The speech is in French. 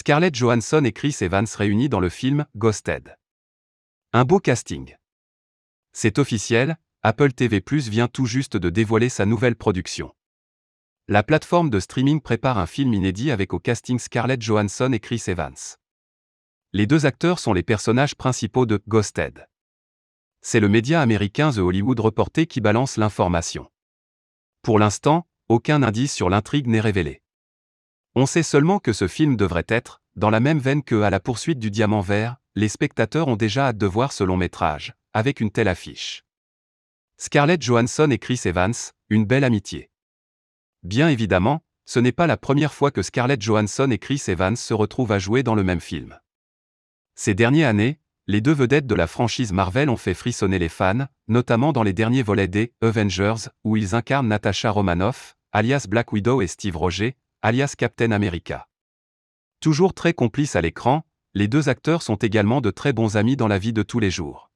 Scarlett Johansson et Chris Evans réunis dans le film Ghosted. Un beau casting. C'est officiel, Apple TV Plus vient tout juste de dévoiler sa nouvelle production. La plateforme de streaming prépare un film inédit avec au casting Scarlett Johansson et Chris Evans. Les deux acteurs sont les personnages principaux de Ghosted. C'est le média américain The Hollywood Reporter qui balance l'information. Pour l'instant, aucun indice sur l'intrigue n'est révélé. On sait seulement que ce film devrait être, dans la même veine que À la poursuite du diamant vert, les spectateurs ont déjà hâte de voir ce long métrage, avec une telle affiche. Scarlett Johansson et Chris Evans, une belle amitié. Bien évidemment, ce n'est pas la première fois que Scarlett Johansson et Chris Evans se retrouvent à jouer dans le même film. Ces dernières années, les deux vedettes de la franchise Marvel ont fait frissonner les fans, notamment dans les derniers volets des Avengers, où ils incarnent Natasha Romanoff, alias Black Widow et Steve Roger, alias Captain America. Toujours très complices à l'écran, les deux acteurs sont également de très bons amis dans la vie de tous les jours.